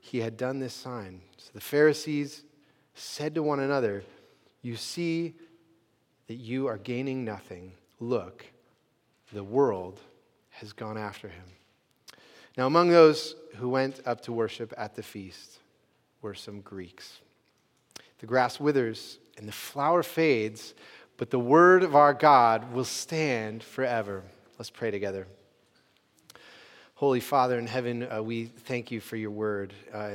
he had done this sign. So the Pharisees said to one another, You see that you are gaining nothing. Look, the world has gone after him. Now, among those who went up to worship at the feast were some Greeks. The grass withers and the flower fades, but the word of our God will stand forever. Let's pray together. Holy Father in heaven, uh, we thank you for your word, uh,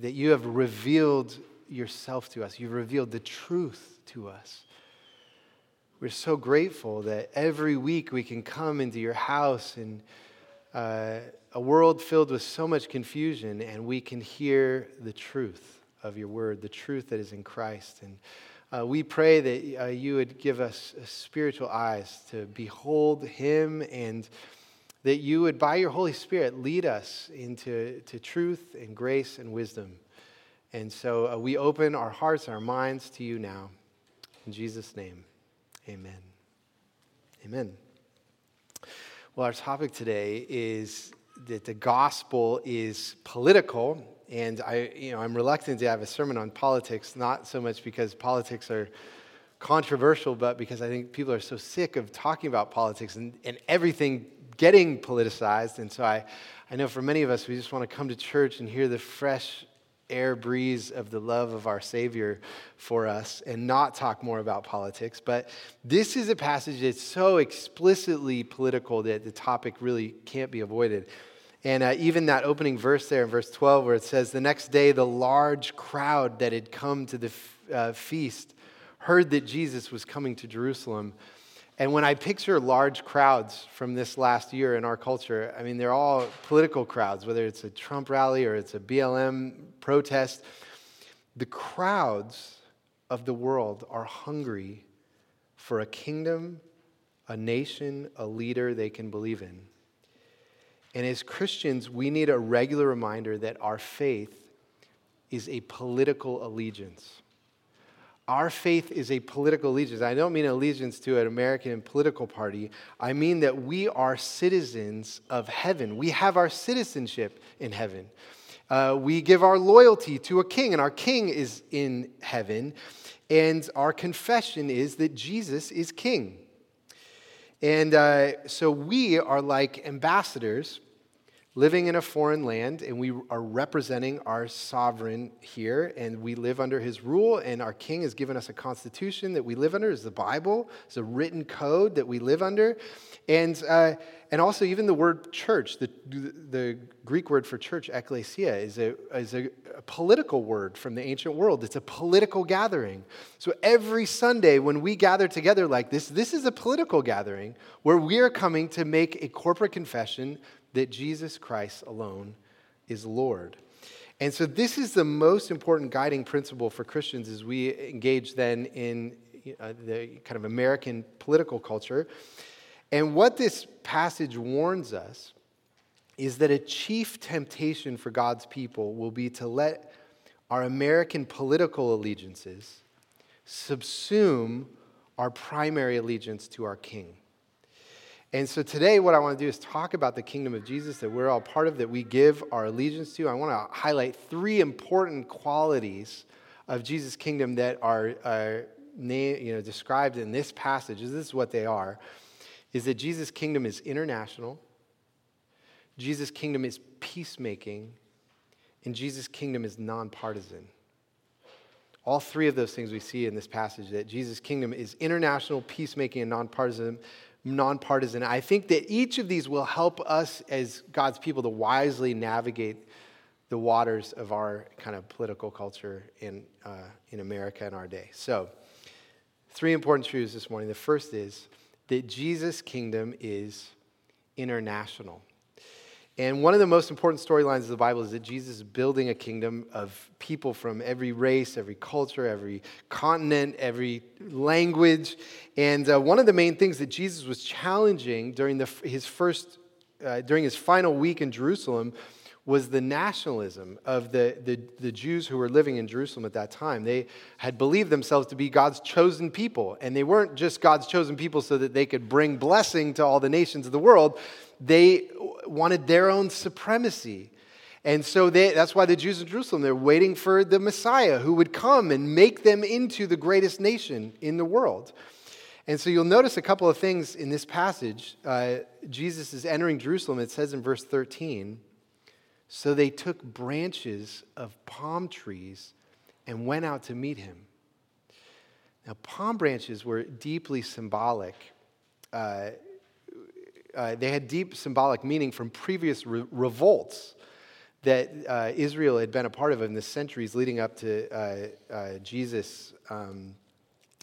that you have revealed yourself to us. You've revealed the truth to us. We're so grateful that every week we can come into your house in uh, a world filled with so much confusion and we can hear the truth of your word, the truth that is in Christ. And uh, we pray that uh, you would give us spiritual eyes to behold him and that you would, by your Holy Spirit, lead us into to truth and grace and wisdom. And so uh, we open our hearts, and our minds to you now. In Jesus' name, amen. Amen. Well, our topic today is that the gospel is political. And I, you know, I'm reluctant to have a sermon on politics, not so much because politics are controversial, but because I think people are so sick of talking about politics and, and everything getting politicized. And so I, I know for many of us, we just want to come to church and hear the fresh air breeze of the love of our Savior for us and not talk more about politics. But this is a passage that's so explicitly political that the topic really can't be avoided. And uh, even that opening verse there in verse 12, where it says, The next day, the large crowd that had come to the f- uh, feast heard that Jesus was coming to Jerusalem. And when I picture large crowds from this last year in our culture, I mean, they're all political crowds, whether it's a Trump rally or it's a BLM protest. The crowds of the world are hungry for a kingdom, a nation, a leader they can believe in. And as Christians, we need a regular reminder that our faith is a political allegiance. Our faith is a political allegiance. I don't mean allegiance to an American political party. I mean that we are citizens of heaven. We have our citizenship in heaven. Uh, we give our loyalty to a king, and our king is in heaven. And our confession is that Jesus is king. And uh, so we are like ambassadors living in a foreign land and we are representing our sovereign here and we live under his rule and our king has given us a constitution that we live under is the bible it's a written code that we live under. And, uh, and also even the word church the, the greek word for church ecclesia is, a, is a, a political word from the ancient world. It's a political gathering. So every sunday when we gather together like this this is a political gathering where we are coming to make a corporate confession that Jesus Christ alone is Lord. And so this is the most important guiding principle for Christians as we engage then in uh, the kind of American political culture. And what this passage warns us is that a chief temptation for God's people will be to let our American political allegiances subsume our primary allegiance to our king. And so today, what I want to do is talk about the kingdom of Jesus that we're all part of, that we give our allegiance to. I want to highlight three important qualities of Jesus' kingdom that are, uh, are you know, described in this passage. This is what they are: is that Jesus' kingdom is international, Jesus' kingdom is peacemaking, And Jesus' kingdom is nonpartisan. All three of those things we see in this passage that Jesus' kingdom is international, peacemaking, and nonpartisan. Nonpartisan. I think that each of these will help us as God's people to wisely navigate the waters of our kind of political culture in, uh, in America in our day. So, three important truths this morning. The first is that Jesus' kingdom is international. And one of the most important storylines of the Bible is that Jesus is building a kingdom of people from every race, every culture, every continent, every language. And uh, one of the main things that Jesus was challenging during the, his first, uh, during his final week in Jerusalem was the nationalism of the, the, the, Jews who were living in Jerusalem at that time. They had believed themselves to be God's chosen people, and they weren't just God's chosen people so that they could bring blessing to all the nations of the world. They wanted their own supremacy. And so they, that's why the Jews in Jerusalem, they're waiting for the Messiah who would come and make them into the greatest nation in the world. And so you'll notice a couple of things in this passage. Uh, Jesus is entering Jerusalem. It says in verse 13, so they took branches of palm trees and went out to meet him. Now, palm branches were deeply symbolic. Uh, uh, they had deep symbolic meaning from previous re- revolts that uh, Israel had been a part of in the centuries leading up to uh, uh, Jesus um,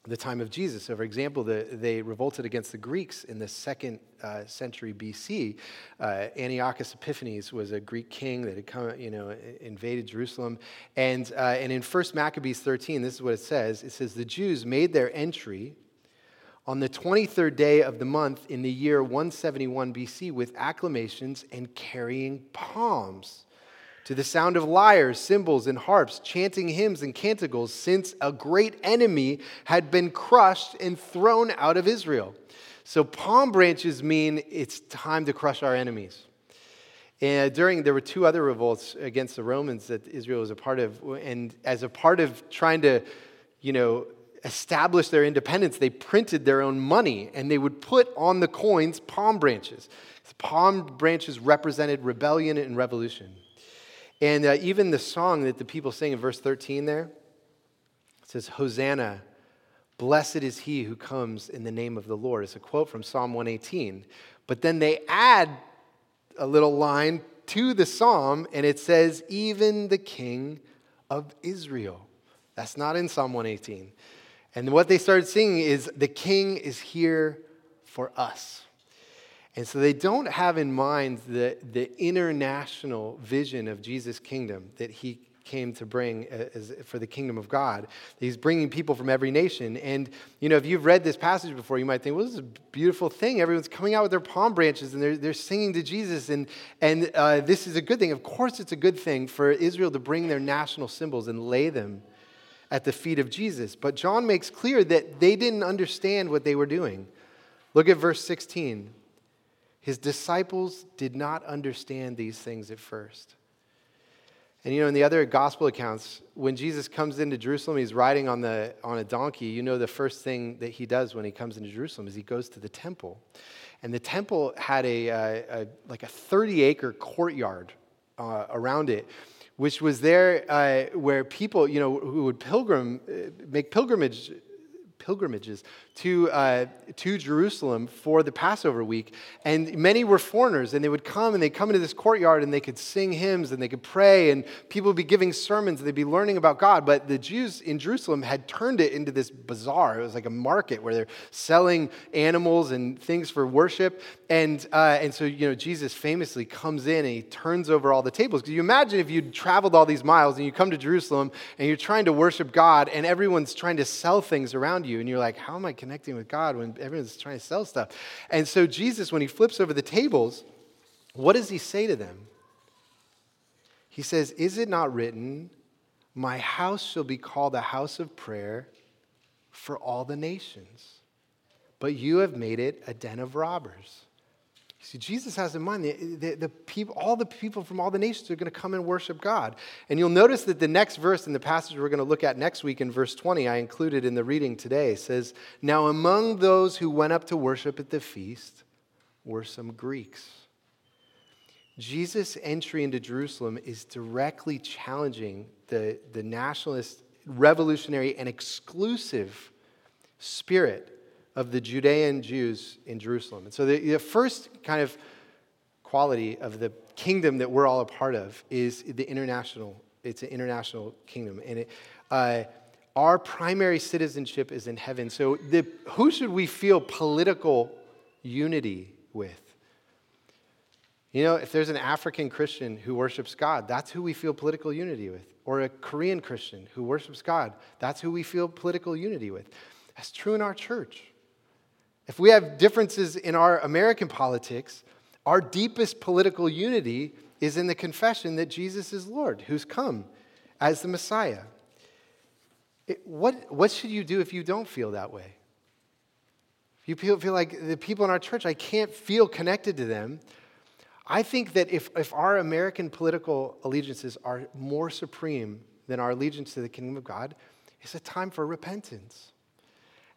the time of Jesus. So, for example, the, they revolted against the Greeks in the second uh, century BC. Uh, Antiochus Epiphanes was a Greek king that had come, you know, invaded Jerusalem. And, and in 1 Maccabees 13, this is what it says it says, The Jews made their entry on the 23rd day of the month in the year 171 BC with acclamations and carrying palms to the sound of lyres, cymbals, and harps, chanting hymns and canticles, since a great enemy had been crushed and thrown out of Israel. So, palm branches mean it's time to crush our enemies. And during, there were two other revolts against the Romans that Israel was a part of. And as a part of trying to, you know, establish their independence, they printed their own money and they would put on the coins palm branches. Palm branches represented rebellion and revolution. And uh, even the song that the people sing in verse 13 there says, Hosanna, blessed is he who comes in the name of the Lord. It's a quote from Psalm 118. But then they add a little line to the psalm, and it says, even the king of Israel. That's not in Psalm 118. And what they started singing is, the king is here for us. And so they don't have in mind the, the international vision of Jesus' kingdom that he came to bring as, for the kingdom of God. He's bringing people from every nation. And, you know, if you've read this passage before, you might think, well, this is a beautiful thing. Everyone's coming out with their palm branches and they're, they're singing to Jesus. And, and uh, this is a good thing. Of course, it's a good thing for Israel to bring their national symbols and lay them at the feet of Jesus. But John makes clear that they didn't understand what they were doing. Look at verse 16. His disciples did not understand these things at first. And you know, in the other gospel accounts, when Jesus comes into Jerusalem, he's riding on, the, on a donkey. You know, the first thing that he does when he comes into Jerusalem is he goes to the temple. And the temple had a, a, a like a 30 acre courtyard uh, around it, which was there uh, where people, you know, who would pilgrim, uh, make pilgrimage pilgrimages to, uh, to Jerusalem for the Passover week. And many were foreigners, and they would come and they'd come into this courtyard and they could sing hymns and they could pray, and people would be giving sermons and they'd be learning about God. But the Jews in Jerusalem had turned it into this bazaar. It was like a market where they're selling animals and things for worship. And, uh, and so, you know, Jesus famously comes in and he turns over all the tables. Because you imagine if you'd traveled all these miles and you come to Jerusalem and you're trying to worship God and everyone's trying to sell things around you, and you're like, how am I connecting with God when everyone's trying to sell stuff? And so, Jesus, when he flips over the tables, what does he say to them? He says, Is it not written, My house shall be called a house of prayer for all the nations? But you have made it a den of robbers. See, Jesus has in mind the, the, the, people, all the people from all the nations are going to come and worship God. And you'll notice that the next verse in the passage we're going to look at next week in verse 20, I included in the reading today, says, Now among those who went up to worship at the feast were some Greeks. Jesus' entry into Jerusalem is directly challenging the, the nationalist, revolutionary, and exclusive spirit of the Judean Jews in Jerusalem. And so the, the first kind of quality of the kingdom that we're all a part of is the international. It's an international kingdom, and it, uh, our primary citizenship is in heaven. So, the, who should we feel political unity with? You know, if there's an African Christian who worships God, that's who we feel political unity with. Or a Korean Christian who worships God, that's who we feel political unity with. That's true in our church. If we have differences in our American politics, our deepest political unity is in the confession that Jesus is Lord, who's come as the Messiah. It, what, what should you do if you don't feel that way? If you feel, feel like the people in our church, I can't feel connected to them, I think that if, if our American political allegiances are more supreme than our allegiance to the kingdom of God, it's a time for repentance.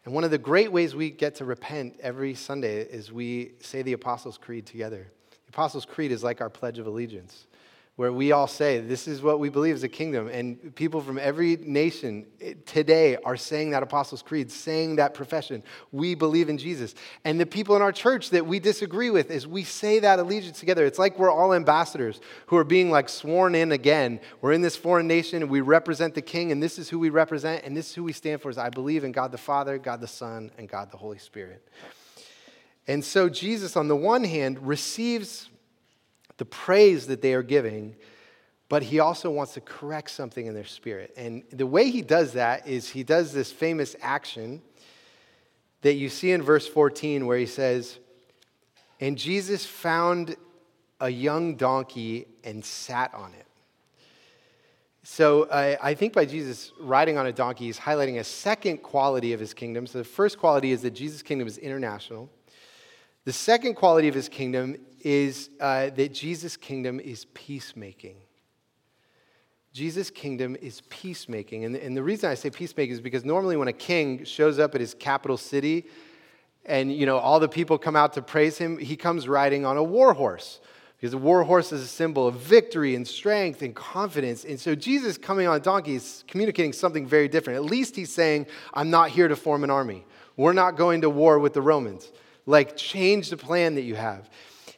And one of the great ways we get to repent every Sunday is we say the Apostles' Creed together. The Apostles' Creed is like our Pledge of Allegiance where we all say, This is what we believe is a kingdom. And people from every nation eh, today are saying that Apostles' Creed, saying that profession. We believe in Jesus. And the people in our church that we disagree with, is we say that allegiance together. It's like we're all ambassadors who are being like sworn in again. We're in this foreign nation and we represent the king, and this is who we represent, and this is who we stand for. Is I believe in God the Father, God the Son, and God the Holy Spirit. And so Jesus, on the one hand, receives the praise that they are giving, but he also wants to correct something in their spirit. And the way he does that is he does this famous action that you see in verse 14 where he says, And Jesus found a young donkey and sat on it. So I think by Jesus riding on a donkey, he's highlighting a second quality of his kingdom. So the first quality is that Jesus' kingdom is international. The second quality of his kingdom is uh, that Jesus' kingdom is peacemaking. Jesus' kingdom is peacemaking. And, and the reason I say peacemaking is because normally when a king shows up at his capital city and you know all the people come out to praise him, he comes riding on a war horse. Because a war horse is a symbol of victory and strength and confidence. And so Jesus coming on a donkey is communicating something very different. At least he's saying, I'm not here to form an army. We're not going to war with the Romans. Like, change the plan that you have.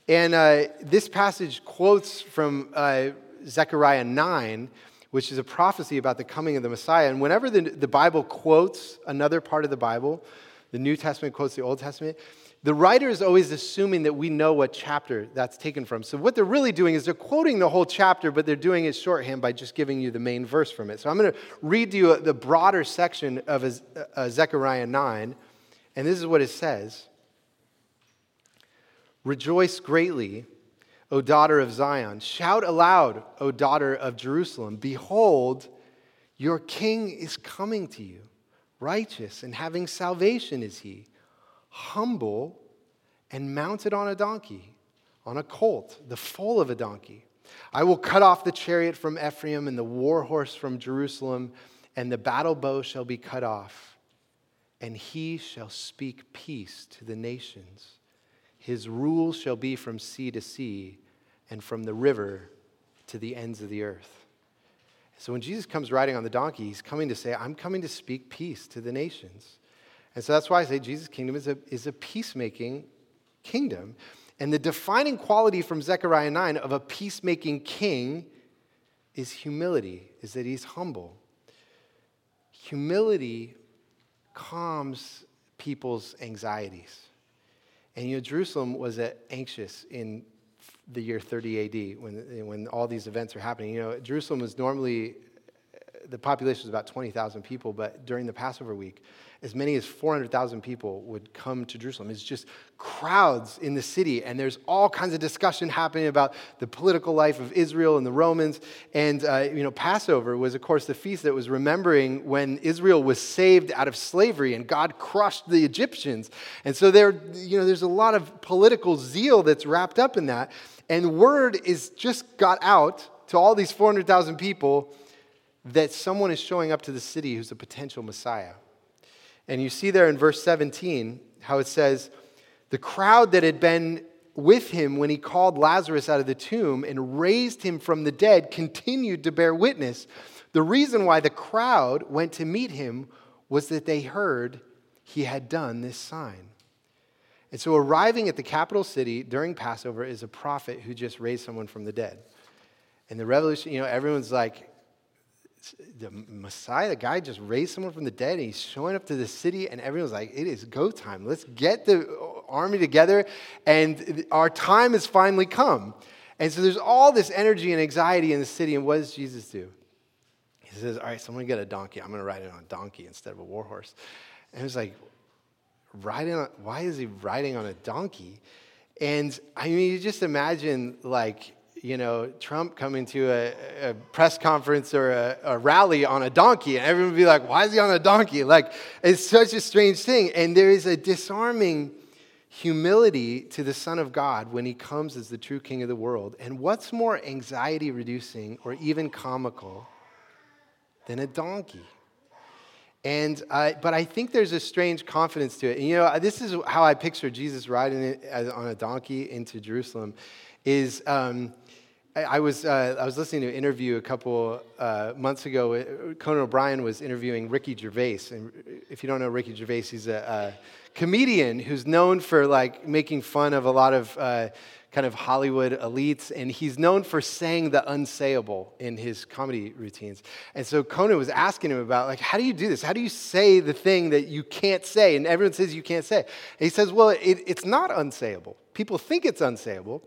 And uh, this passage quotes from uh, Zechariah 9, which is a prophecy about the coming of the Messiah. And whenever the, the Bible quotes another part of the Bible, the New Testament quotes the Old Testament, the writer is always assuming that we know what chapter that's taken from. So, what they're really doing is they're quoting the whole chapter, but they're doing it shorthand by just giving you the main verse from it. So, I'm going to read to you the broader section of uh, Zechariah 9, and this is what it says. Rejoice greatly, O daughter of Zion. Shout aloud, O daughter of Jerusalem. Behold, your king is coming to you. Righteous and having salvation is he, humble and mounted on a donkey, on a colt, the foal of a donkey. I will cut off the chariot from Ephraim and the war horse from Jerusalem, and the battle bow shall be cut off, and he shall speak peace to the nations. His rule shall be from sea to sea and from the river to the ends of the earth. So when Jesus comes riding on the donkey, he's coming to say, I'm coming to speak peace to the nations. And so that's why I say Jesus' kingdom is a, is a peacemaking kingdom. And the defining quality from Zechariah 9 of a peacemaking king is humility, is that he's humble. Humility calms people's anxieties. And you know, Jerusalem was anxious in the year 30 AD when, when all these events are happening. You know, Jerusalem was normally, the population was about 20,000 people, but during the Passover week, as many as 400,000 people would come to Jerusalem. It's just crowds in the city, and there's all kinds of discussion happening about the political life of Israel and the Romans. And, uh, you know, Passover was, of course, the feast that was remembering when Israel was saved out of slavery and God crushed the Egyptians. And so there, you know, there's a lot of political zeal that's wrapped up in that. And word is just got out to all these 400,000 people that someone is showing up to the city who's a potential Messiah. And you see there in verse 17 how it says, The crowd that had been with him when he called Lazarus out of the tomb and raised him from the dead continued to bear witness. The reason why the crowd went to meet him was that they heard he had done this sign. And so, arriving at the capital city during Passover is a prophet who just raised someone from the dead. And the revolution, you know, everyone's like, the Messiah, the guy just raised someone from the dead, and he's showing up to the city, and everyone's like, it is go time. Let's get the army together, and our time has finally come. And so there's all this energy and anxiety in the city, and what does Jesus do? He says, All right, someone get a donkey. I'm going to ride it on a donkey instead of a war horse. And it was like, riding on, why is he riding on a donkey? And I mean, you just imagine like you know, Trump coming to a, a press conference or a, a, rally on a donkey, and everyone would be like, why is he on a donkey? Like, it's such a strange thing. And there is a disarming humility to the Son of God when he comes as the true King of the world. And what's more anxiety reducing or even comical than a donkey? And, uh, but I think there's a strange confidence to it. And, you know, this is how I picture Jesus riding on a donkey into Jerusalem is um, I, was, uh, I was listening to an interview a couple uh, months ago. Conan O'Brien was interviewing Ricky Gervais. And if you don't know Ricky Gervais, he's a, a comedian who's known for like making fun of a lot of uh, kind of Hollywood elites. And he's known for saying the unsayable in his comedy routines. And so Conan was asking him about, like, how do you do this? How do you say the thing that you can't say? And everyone says you can't say. And he says, well, it, it's not unsayable. People think it's unsayable.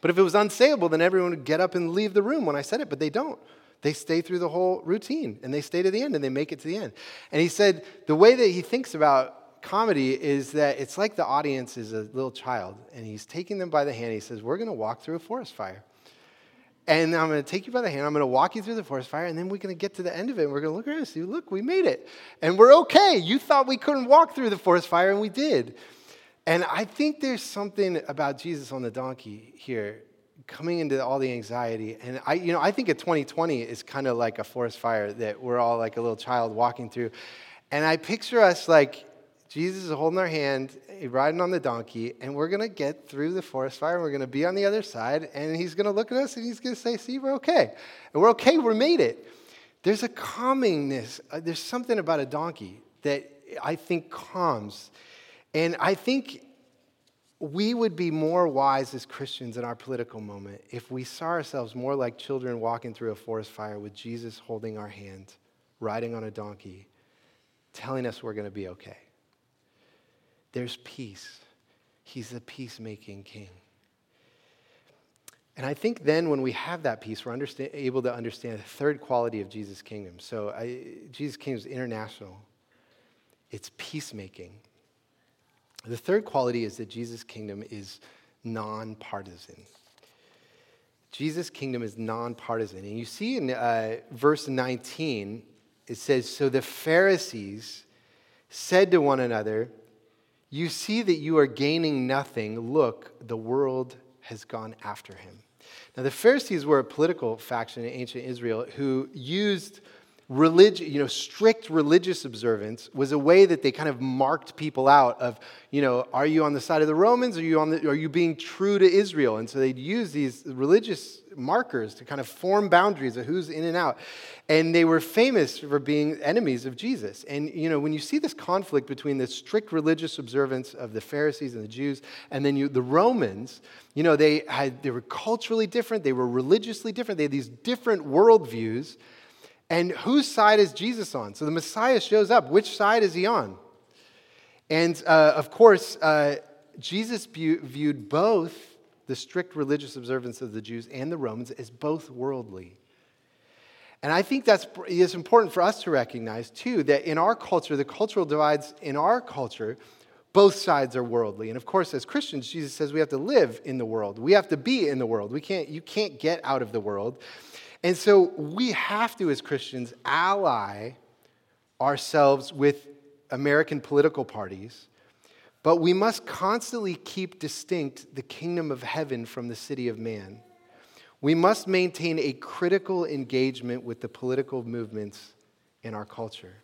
But if it was unsayable, then everyone would get up and leave the room when I said it, but they don't. They stay through the whole routine and they stay to the end and they make it to the end. And he said the way that he thinks about comedy is that it's like the audience is a little child and he's taking them by the hand. He says, We're going to walk through a forest fire. And I'm going to take you by the hand. I'm going to walk you through the forest fire, and then we're going to get to the end of it. And we're going to look around and see, look, we made it. And we're okay. You thought we couldn't walk through the forest fire, and we did. And I think there's something about Jesus on the donkey here coming into all the anxiety. And I, you know, I think a 2020 is kind of like a forest fire that we're all like a little child walking through. And I picture us like Jesus is holding our hand, riding on the donkey, and we're going to get through the forest fire. We're going to be on the other side, and he's going to look at us and he's going to say, See, we're okay. And we're okay, we made it. There's a calmingness, uh, there's something about a donkey that I think calms. And I think we would be more wise as Christians in our political moment if we saw ourselves more like children walking through a forest fire with Jesus holding our hand, riding on a donkey, telling us we're going to be okay. There's peace. He's the peacemaking king. And I think then when we have that peace, we're able to understand the third quality of Jesus' kingdom. So I, Jesus' kingdom is international, it's peacemaking. The third quality is that Jesus' kingdom is nonpartisan. Jesus' kingdom is nonpartisan. And you see in uh, verse 19, it says, So the Pharisees said to one another, You see that you are gaining nothing. Look, the world has gone after him. Now, the Pharisees were a political faction in ancient Israel who used you know, strict religious observance was a way that they kind of marked people out of, you know, are you on the side of the Romans? Are you on the, are you being true to Israel? And so they'd use these religious markers to kind of form boundaries of who's in and out. And they were famous for being enemies of Jesus. And, you know, when you see this conflict between the strict religious observance of the Pharisees and the Jews and then you, the Romans, you know, they had, they were culturally different. They were religiously different. They had these different worldviews. And whose side is Jesus on? So the Messiah shows up. Which side is he on? And uh, of course, uh, Jesus viewed both the strict religious observance of the Jews and the Romans as both worldly. And I think that's it's important for us to recognize, too, that in our culture, the cultural divides in our culture, both sides are worldly. And of course, as Christians, Jesus says we have to live in the world. We have to be in the world. We can't, you can't get out of the world. And so we have to, as Christians, ally ourselves with American political parties, but we must constantly keep distinct the kingdom of heaven from the city of man. We must maintain a critical engagement with the political movements in our culture.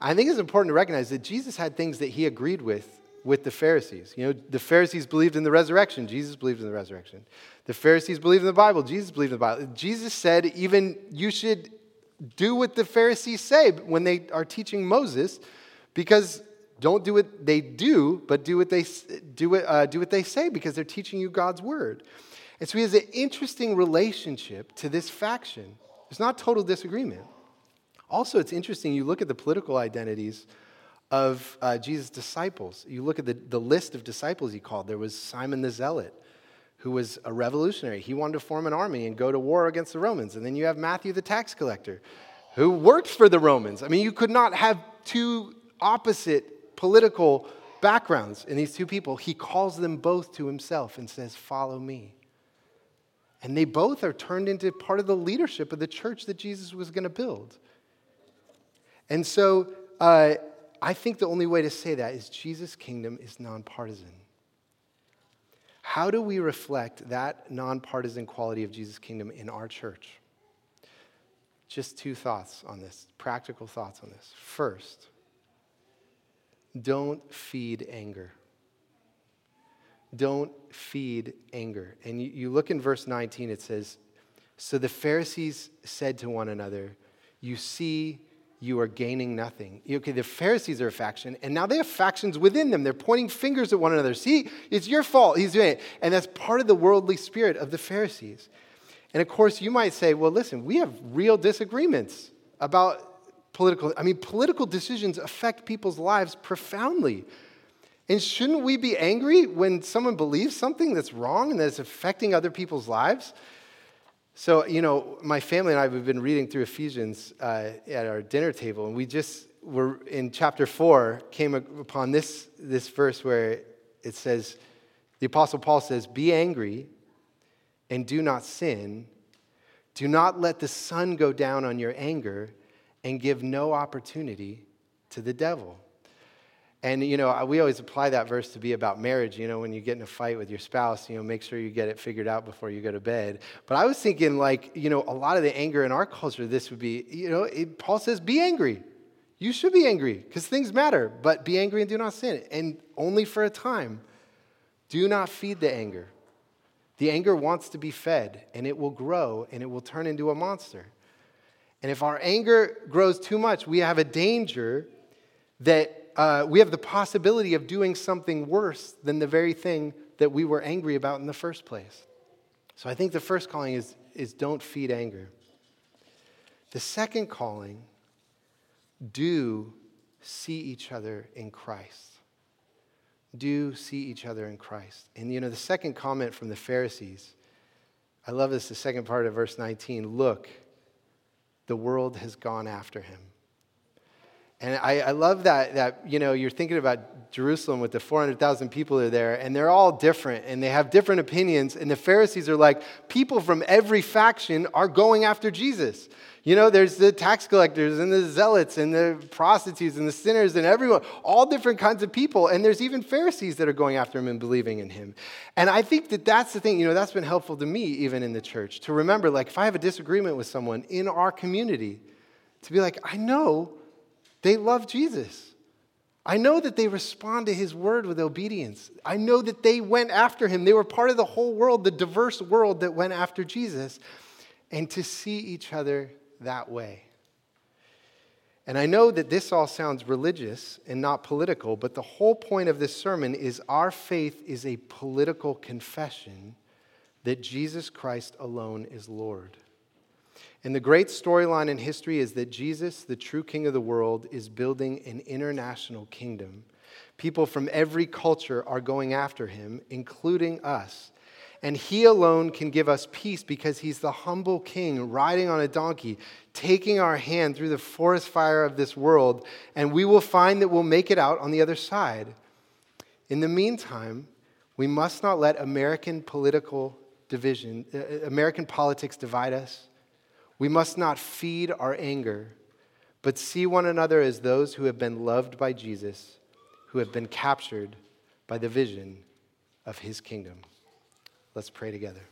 I think it's important to recognize that Jesus had things that he agreed with with the Pharisees. You know, the Pharisees believed in the resurrection. Jesus believed in the resurrection. The Pharisees believed in the Bible. Jesus believed in the Bible. Jesus said, even you should do what the Pharisees say when they are teaching Moses, because don't do what they do, but do what they, do what, uh, do what they say because they're teaching you God's word. And so he has an interesting relationship to this faction. It's not total disagreement. Also, it's interesting, you look at the political identities of uh, Jesus' disciples. You look at the, the list of disciples he called. There was Simon the Zealot, who was a revolutionary. He wanted to form an army and go to war against the Romans. And then you have Matthew the tax collector, who worked for the Romans. I mean, you could not have two opposite political backgrounds in these two people. He calls them both to himself and says, Follow me. And they both are turned into part of the leadership of the church that Jesus was going to build. And so uh, I think the only way to say that is Jesus' kingdom is nonpartisan. How do we reflect that nonpartisan quality of Jesus' kingdom in our church? Just two thoughts on this, practical thoughts on this. First, don't feed anger. Don't feed anger. And you, you look in verse 19, it says, So the Pharisees said to one another, You see, you are gaining nothing. Okay, the Pharisees are a faction, and now they have factions within them. They're pointing fingers at one another. See, it's your fault. He's doing it. And that's part of the worldly spirit of the Pharisees. And of course, you might say, well, listen, we have real disagreements about political. I mean, political decisions affect people's lives profoundly. And shouldn't we be angry when someone believes something that's wrong and that's affecting other people's lives? So, you know, my family and I have been reading through Ephesians uh, at our dinner table, and we just were in chapter four, came upon this, this verse where it says, the Apostle Paul says, Be angry and do not sin. Do not let the sun go down on your anger and give no opportunity to the devil. And, you know, we always apply that verse to be about marriage. You know, when you get in a fight with your spouse, you know, make sure you get it figured out before you go to bed. But I was thinking, like, you know, a lot of the anger in our culture, this would be, you know, it, Paul says, be angry. You should be angry because things matter, but be angry and do not sin. And only for a time. Do not feed the anger. The anger wants to be fed, and it will grow, and it will turn into a monster. And if our anger grows too much, we have a danger that uh, we have the possibility of doing something worse than the very thing that we were angry about in the first place. So I think the first calling is, is don't feed anger. The second calling, do see each other in Christ. Do see each other in Christ. And you know, the second comment from the Pharisees, I love this, the second part of verse 19 look, the world has gone after him. And I, I, love that, that, you know, you're thinking about Jerusalem with the 400,000 people that are there, and they're all different, and they have different opinions. And the Pharisees are like, people from every faction are going after Jesus. You know, there's the tax collectors, and the zealots, and the prostitutes, and the sinners, and everyone, all different kinds of people. And there's even Pharisees that are going after him and believing in him. And I think that that's the thing, you know, that's been helpful to me, even in the church, to remember, like, if I have a disagreement with someone in our community, to be like, I know they love Jesus. I know that they respond to his word with obedience. I know that they went after him. They were part of the whole world, the diverse world that went after Jesus. And to see each other that way. And I know that this all sounds religious and not political, but the whole point of this sermon is our faith is a political confession that Jesus Christ alone is Lord. And the great storyline in history is that Jesus, the true king of the world, is building an international kingdom. People from every culture are going after him, including us. And he alone can give us peace because he's the humble king riding on a donkey, taking our hand through the forest fire of this world, and we will find that we'll make it out on the other side. In the meantime, we must not let American political division, uh, American politics divide us. We must not feed our anger, but see one another as those who have been loved by Jesus, who have been captured by the vision of his kingdom. Let's pray together.